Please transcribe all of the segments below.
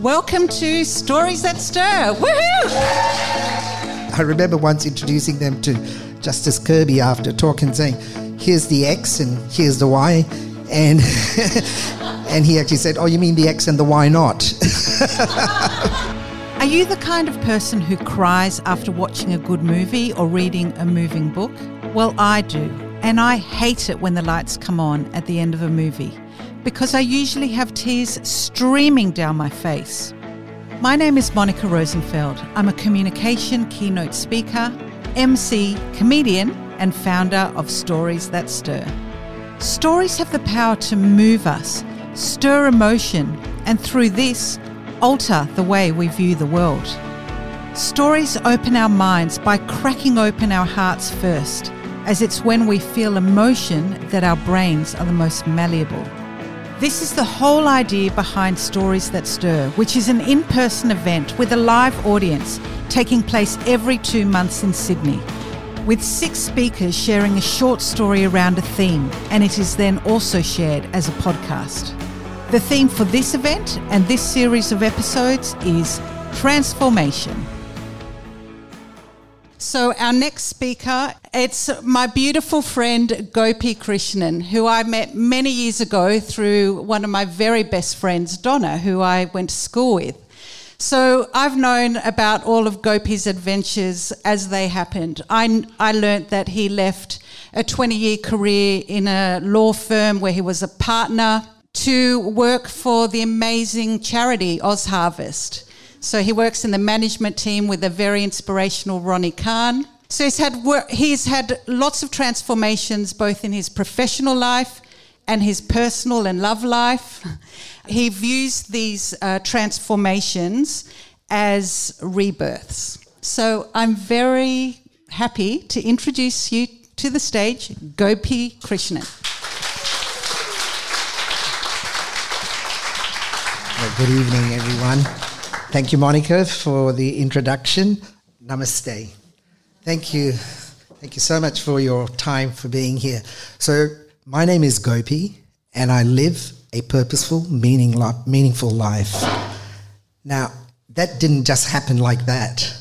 Welcome to Stories That Stir. Woohoo! I remember once introducing them to Justice Kirby after talk and saying, here's the X and here's the Y. And, and he actually said, oh, you mean the X and the Y not? Are you the kind of person who cries after watching a good movie or reading a moving book? Well, I do. And I hate it when the lights come on at the end of a movie because I usually have tears streaming down my face. My name is Monica Rosenfeld. I'm a communication keynote speaker, MC, comedian, and founder of Stories That Stir. Stories have the power to move us, stir emotion, and through this, alter the way we view the world. Stories open our minds by cracking open our hearts first, as it's when we feel emotion that our brains are the most malleable. This is the whole idea behind Stories That Stir, which is an in person event with a live audience taking place every two months in Sydney, with six speakers sharing a short story around a theme, and it is then also shared as a podcast. The theme for this event and this series of episodes is transformation. So our next speaker, it's my beautiful friend Gopi Krishnan, who I met many years ago through one of my very best friends, Donna, who I went to school with. So I've known about all of Gopi's adventures as they happened. I, I learnt that he left a 20 year career in a law firm where he was a partner to work for the amazing charity OzHarvest. So he works in the management team with a very inspirational Ronni Kahn. So he's had he's had lots of transformations both in his professional life and his personal and love life. He views these uh, transformations as rebirths. So I'm very happy to introduce you to the stage, Gopi Krishnan. Good evening, everyone. Thank you, Monica, for the introduction. Namaste. Thank you. Thank you so much for your time for being here. So, my name is Gopi, and I live a purposeful, meaning li- meaningful life. Now, that didn't just happen like that.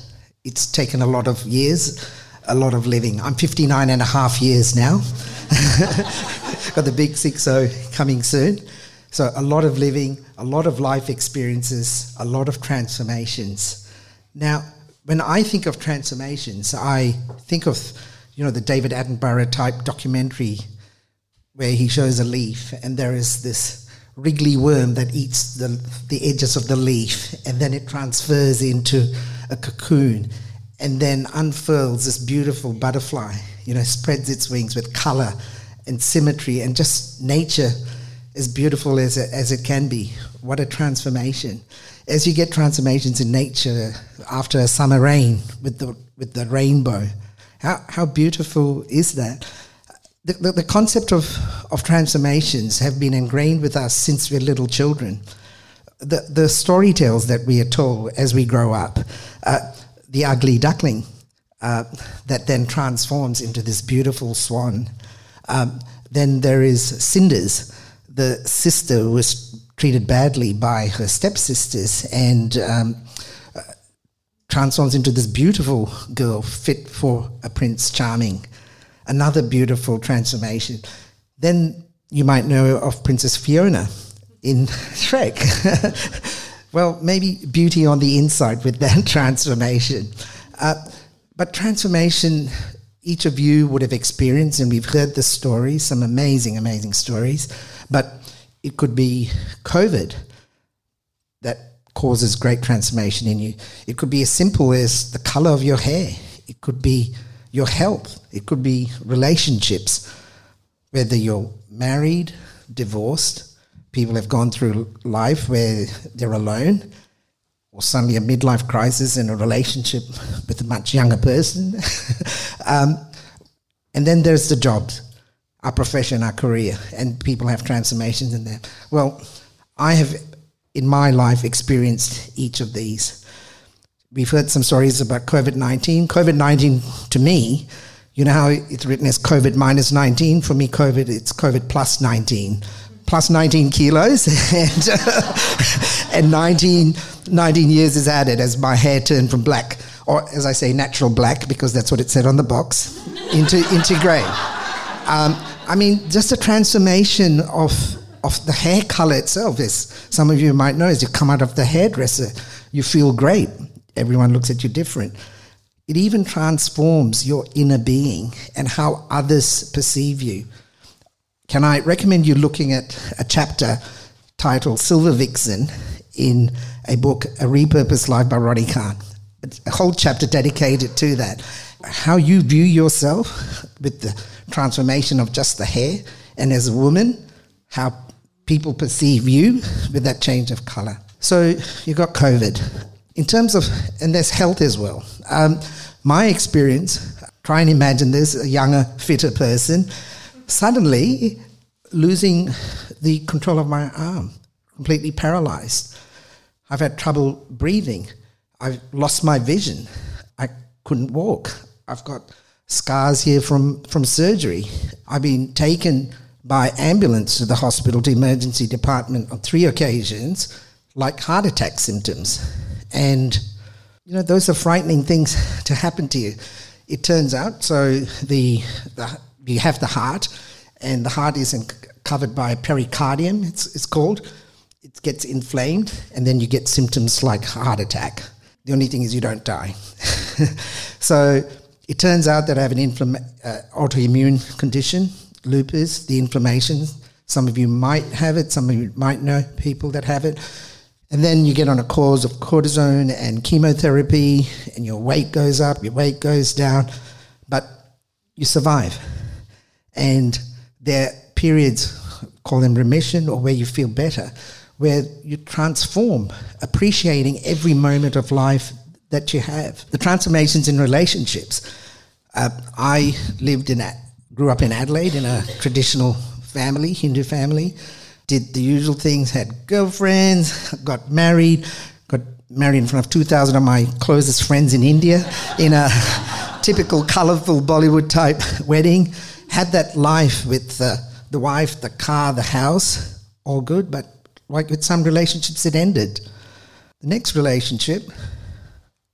It's taken a lot of years, a lot of living. I'm 59 and a half years now. Got the big 60 coming soon. So, a lot of living, a lot of life experiences, a lot of transformations. Now, when I think of transformations, I think of, you know, the David Attenborough type documentary where he shows a leaf and there is this wriggly worm that eats the, the edges of the leaf and then it transfers into a cocoon and then unfurls this beautiful butterfly, you know, spreads its wings with color and symmetry and just nature as beautiful as it, as it can be. What a transformation. As you get transformations in nature after a summer rain with the, with the rainbow, how, how beautiful is that? The, the, the concept of, of transformations have been ingrained with us since we're little children. The, the story tales that we are told as we grow up, uh, the ugly duckling uh, that then transforms into this beautiful swan. Um, then there is Cinders, the sister was treated badly by her stepsisters and um, uh, transforms into this beautiful girl fit for a Prince Charming. Another beautiful transformation. Then you might know of Princess Fiona in Shrek. well, maybe beauty on the inside with that transformation. Uh, but transformation, each of you would have experienced, and we've heard the stories, some amazing, amazing stories. But it could be COVID that causes great transformation in you. It could be as simple as the color of your hair. It could be your health. It could be relationships, whether you're married, divorced, people have gone through life where they're alone, or suddenly a midlife crisis in a relationship with a much younger person. um, and then there's the jobs, our profession, our career, and people have transformations in there. Well, I have in my life experienced each of these. We've heard some stories about COVID 19. COVID 19 to me, you know how it's written as COVID minus 19? For me, COVID, it's COVID plus 19. Plus 19 kilos. and, and 19, 19 years is added as my hair turned from black, or as I say, natural black, because that's what it said on the box, into, into grey. Um, I mean, just a transformation of, of the hair color itself. As some of you might know, as you come out of the hairdresser, you feel great. Everyone looks at you different. It even transforms your inner being and how others perceive you. Can I recommend you looking at a chapter titled Silver Vixen in a book, A Repurposed Life by Ronni Kahn? A whole chapter dedicated to that. How you view yourself with the transformation of just the hair, and as a woman, how people perceive you with that change of color. So you got COVID. In terms of, and there's health as well. Um, my experience, try and imagine this a younger, fitter person, suddenly losing the control of my arm, completely paralyzed. I've had trouble breathing. I've lost my vision. I couldn't walk. I've got scars here from, from surgery. I've been taken by ambulance to the hospital to emergency department on three occasions, like heart attack symptoms. And, you know, those are frightening things to happen to you. It turns out, so the, the you have the heart, and the heart isn't covered by pericardium, it's, it's called. Gets inflamed, and then you get symptoms like heart attack. The only thing is you don't die. so it turns out that I have an uh, autoimmune condition, lupus, the inflammation. Some of you might have it, some of you might know people that have it. And then you get on a course of cortisone and chemotherapy, and your weight goes up, your weight goes down, but you survive. And there are periods, call them remission, or where you feel better, where you transform, appreciating every moment of life that you have. The transformations in relationships. Uh, I lived in, grew up in Adelaide in a traditional family, Hindu family. Did the usual things, had girlfriends, got married, got married in front of 2,000 of my closest friends in India in a typical colourful Bollywood type wedding. Had that life with uh, the wife, the car, the house, all good, but like with some relationships, it ended. The next relationship,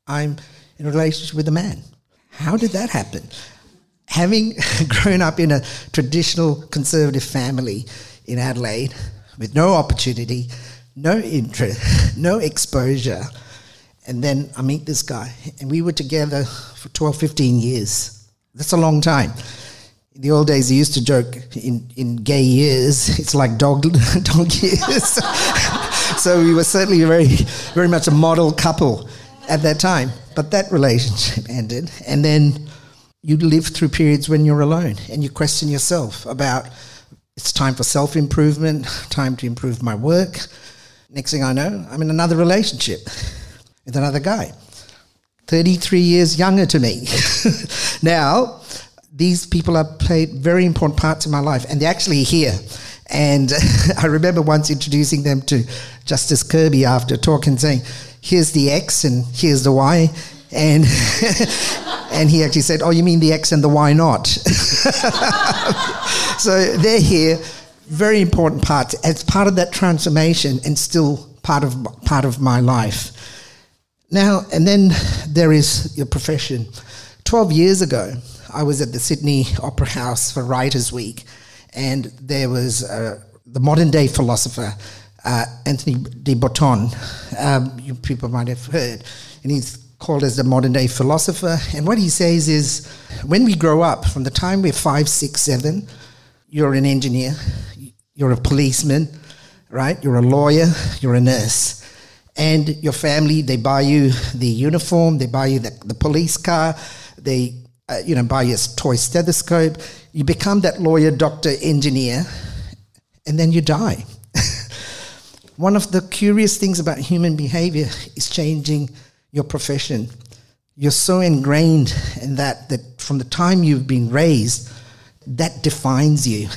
I'm in a relationship with a man. How did that happen? Having grown up in a traditional conservative family in Adelaide with no opportunity, no interest, no exposure, and then I meet this guy, and we were together for 12, 15 years. That's a long time. In the old days, they used to joke in, in gay years, it's like dog, dog years. so we were certainly very, very much a model couple at that time. But that relationship ended. And then you live through periods when you're alone and you question yourself about it's time for self improvement, time to improve my work. Next thing I know, I'm in another relationship with another guy, 33 years younger to me. now, these people have played very important parts in my life, and they're actually here. And I remember once introducing them to Justice Kirby after talking, saying, here's the X and here's the Y. And, and he actually said, oh, you mean the X and the Y not? so they're here, very important parts as part of that transformation and still part of, part of my life. Now, and then there is your profession. 12 years ago, I was at the Sydney Opera House for Writers' Week, and there was uh, the modern day philosopher uh, Anthony de Botton. Um, you people might have heard, and he's called as the modern day philosopher. And what he says is, when we grow up, from the time we're five, six, seven, you're an engineer, you're a policeman, right? You're a lawyer, you're a nurse. And your family, they buy you the uniform, they buy you the, the police car, they uh, you know, buy your toy stethoscope. You become that lawyer, doctor, engineer, and then you die. One of the curious things about human behavior is changing your profession. You're so ingrained in that that from the time you've been raised, that defines you.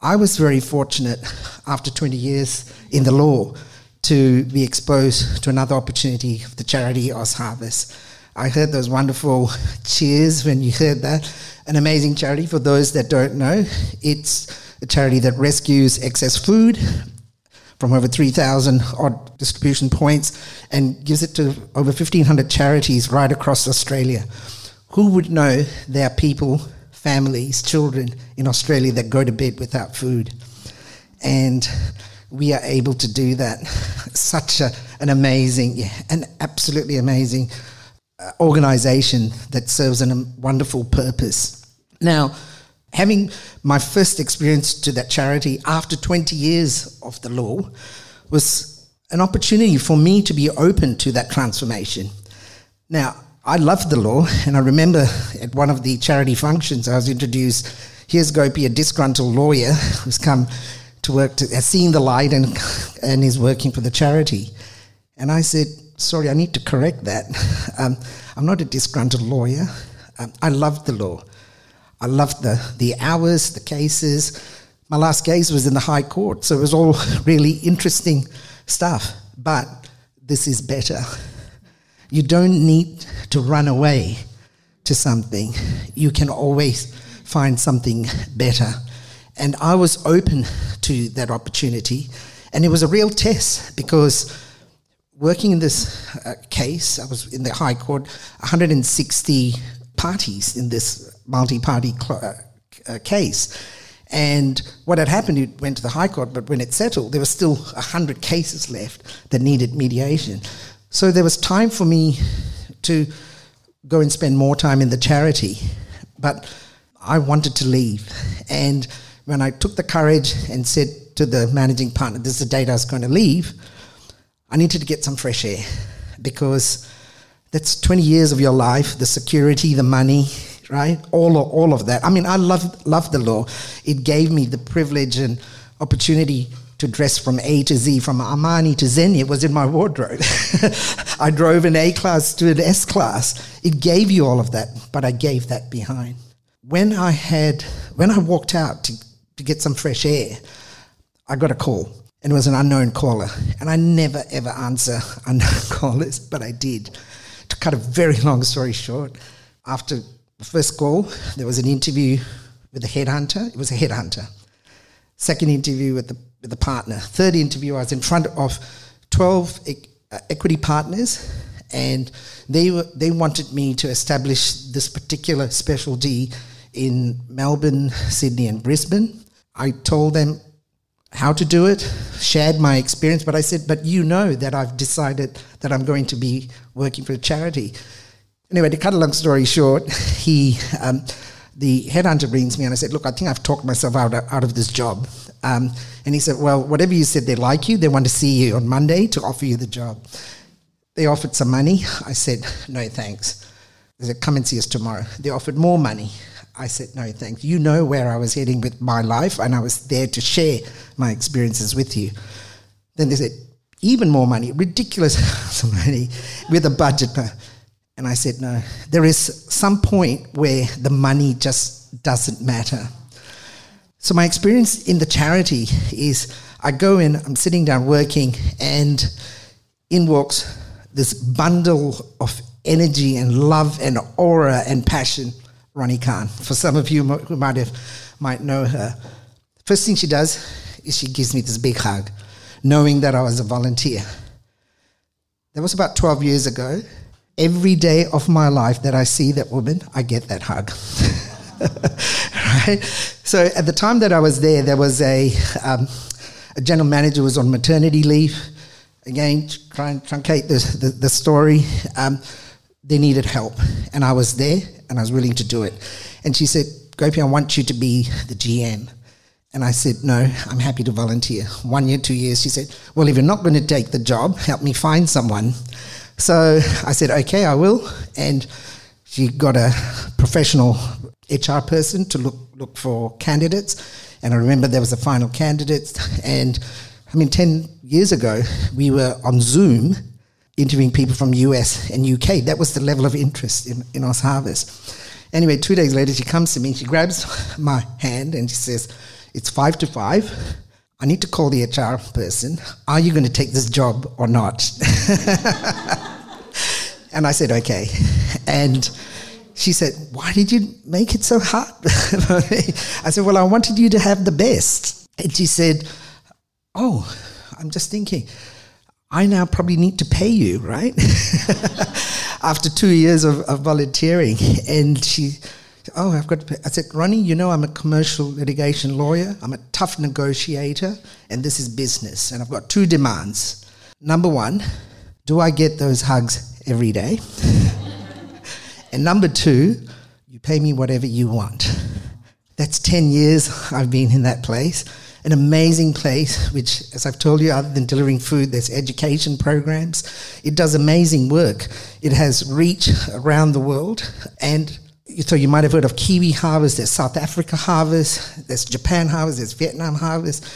I was very fortunate after 20 years in the law to be exposed to another opportunity of the charity OzHarvest. I heard those wonderful cheers when you heard that. An amazing charity for those that don't know. It's a charity that rescues excess food from over 3,000 odd distribution points and gives it to over 1,500 charities right across Australia. Who would know there are people, families, children in Australia that go to bed without food? And we are able to do that. Such a, an amazing, yeah, an absolutely amazing Uh, organization that serves a wonderful purpose. Now, having my first experience to that charity after 20 years of the law was an opportunity for me to be open to that transformation. Now, I love the law, and I remember at one of the charity functions, I was introduced. Here's Gopi, a disgruntled lawyer who's come to work, to, seen the light, and, and is working for the charity. And I said, Sorry, I need to correct that. Um, I'm not a disgruntled lawyer. Um, I love the law. I loved the, the hours, the cases. My last case was in the High Court, so it was all really interesting stuff. But this is better. You don't need to run away to something, you can always find something better. And I was open to that opportunity, and it was a real test because working in this uh, case, I was in the High Court, 160 parties in this multi-party cl- uh, uh, case. And what had happened, it went to the High Court, but when it settled, there were still 100 cases left that needed mediation. So there was time for me to go and spend more time in the charity. But I wanted to leave. And when I took the courage and said to the managing partner, this is the date I was going to leave, I needed to get some fresh air because that's 20 years of your life, the security, the money, right? All of, all of that. I mean, I love, love the law. It gave me the privilege and opportunity to dress from A to Z, from Armani to Zegna was in my wardrobe. I drove an A class to an S class. It gave you all of that, but I gave that behind. When I had, when I walked out to, to get some fresh air, I got a call and it was an unknown caller. And I never ever answer unknown callers, but I did. To cut a very long story short, after the first call, there was an interview with a headhunter. It was a headhunter. Second interview with the, with the partner. Third interview, I was in front of 12 e- uh, equity partners, and they, were, they wanted me to establish this particular specialty in Melbourne, Sydney, and Brisbane. I told them how to do it, shared my experience, but I said, but you know that I've decided that I'm going to be working for a charity. Anyway, to cut a long story short, he, um, the headhunter brings me and I said, look, I think I've talked myself out, out of this job. Um, and he said, well, whatever you said, they like you. They want to see you on Monday to offer you the job. They offered some money. I said, no, thanks. They said, come and see us tomorrow. They offered more money. I said, no, thanks. You know where I was heading with my life, and I was there to share my experiences with you. Then they said, even more money, ridiculous money, with a budget. And I said, no, there is some point where the money just doesn't matter. So my experience in the charity is I go in, I'm sitting down working, and in walks this bundle of energy and love and aura and passion Ronni Kahn. For some of you who might have might know her, first thing she does is she gives me this big hug, knowing that I was a volunteer. That was about 12 years ago. Every day of my life that I see that woman, I get that hug. right? So at the time that I was there, there was a, um, a general manager was on maternity leave. Again, try and truncate the, the, the story. Um, they needed help, and I was there, and I was willing to do it. And she said, Gopi, I want you to be the GM. And I said, No, I'm happy to volunteer. One year, two years. She said, Well, if you're not going to take the job, help me find someone. So I said, Okay, I will. And she got a professional HR person to look, look for candidates. And I remember there was a final candidate. And I mean, 10 years ago, we were on Zoom interviewing people from US and UK. That was the level of interest in, in OzHarvest. Anyway, two days later, she comes to me, she grabs my hand and she says, It's five to five. I need to call the HR person. Are you going to take this job or not? and I said, Okay. And she said, Why did you make it so hard? I said, Well, I wanted you to have the best. And she said, Oh, I'm just thinking, I now probably need to pay you, right? After two years of, of, volunteering. And she, oh, I've got to pay. I said, Ronni, you know I'm a commercial litigation lawyer. I'm a tough negotiator, and this is business. And I've got two demands. Number one, do I get those hugs every day? and number two, you pay me whatever you want. That's 10 years I've been in that place an amazing place, which, as I've told you, other than delivering food, there's education programs. It does amazing work. It has reach around the world. And so you might have heard of Kiwi Harvest, there's South Africa Harvest, there's Japan Harvest, there's Vietnam Harvest,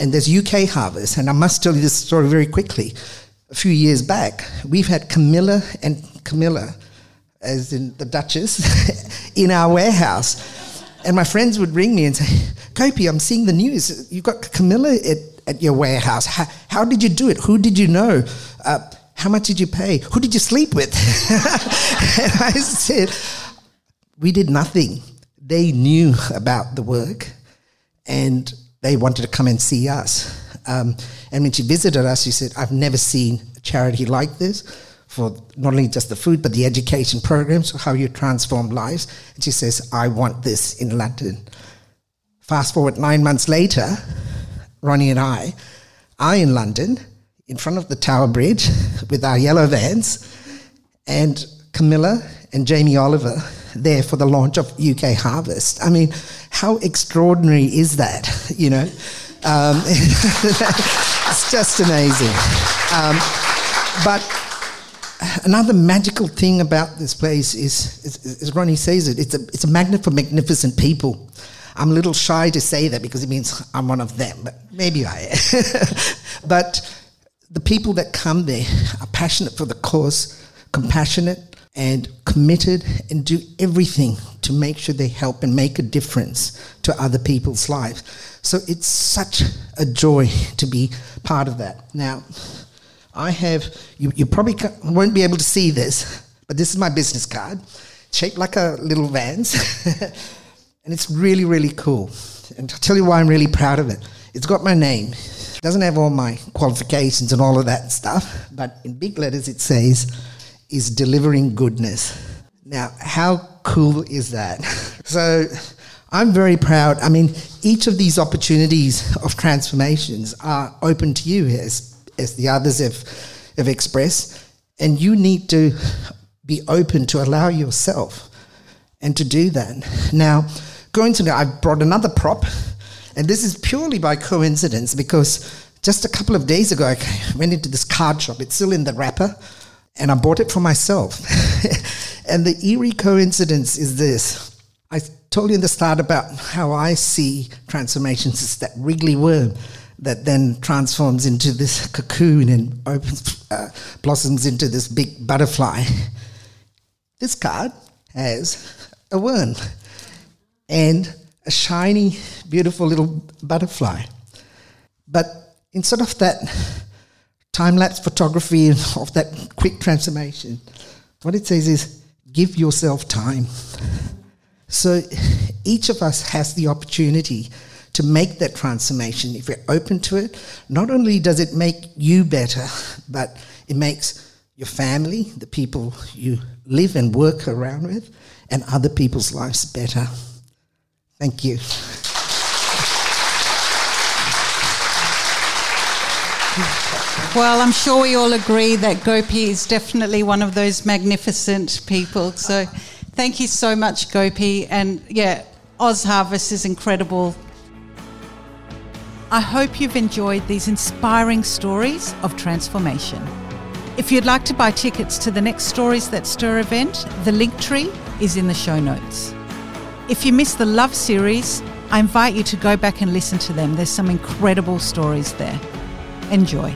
and there's UK Harvest. And I must tell you this story very quickly. A few years back, we've had Camilla and Camilla, as in the Duchess, in our warehouse. And my friends would ring me and say, Gopi, I'm seeing the news. You've got Camilla at, at your warehouse. How, how, did you do it? Who did you know? Uh, how much did you pay? Who did you sleep with? and I said, we did nothing. They knew about the work and they wanted to come and see us. Um, and when she visited us, she said, I've never seen a charity like this for not only just the food, but the education programs, how you transform lives. And she says, I want this in London. Fast forward nine months later, Ronni and I are in London in front of the Tower Bridge with our yellow vans, and Camilla and Jamie Oliver there for the launch of UK Harvest. I mean, how extraordinary is that? You know, um, it's just amazing. Um, but another magical thing about this place is, as Ronni says it, it's a, it's a magnet for magnificent people. I'm a little shy to say that because it means I'm one of them, but maybe I am. but the people that come there are passionate for the cause, compassionate, and committed, and do everything to make sure they help and make a difference to other people's lives. So it's such a joy to be part of that. Now, I have, you, you probably won't be able to see this, but this is my business card, shaped like a little Vans. And it's really, really cool. And I'll tell you why I'm really proud of it. It's got my name. It doesn't have all my qualifications and all of that stuff, but in big letters it says, is delivering goodness. Now, how cool is that? so I'm very proud. I mean, each of these opportunities of transformations are open to you as, as the others have, have expressed. And you need to be open to allow yourself and to do that. Now, going to, I brought another prop, and this is purely by coincidence because just a couple of days ago, I went into this card shop. It's still in the wrapper, and I bought it for myself. and the eerie coincidence is this. I told you in the start about how I see transformations as that wriggly worm that then transforms into this cocoon and opens, uh, blossoms into this big butterfly. This card has a worm and a shiny, beautiful little butterfly. But instead of that time lapse photography of that quick transformation, what it says is give yourself time. So each of us has the opportunity to make that transformation. If you're open to it, not only does it make you better, but it makes your family, the people you live and work around with, and other people's lives better. Thank you. Well, I'm sure we all agree that Gopi is definitely one of those magnificent people. So thank you so much, Gopi. And yeah, OzHarvest is incredible. I hope you've enjoyed these inspiring stories of transformation. If you'd like to buy tickets to the next Stories That Stir event, the link tree is in the show notes. If you missed the Love series, I invite you to go back and listen to them. There's some incredible stories there. Enjoy.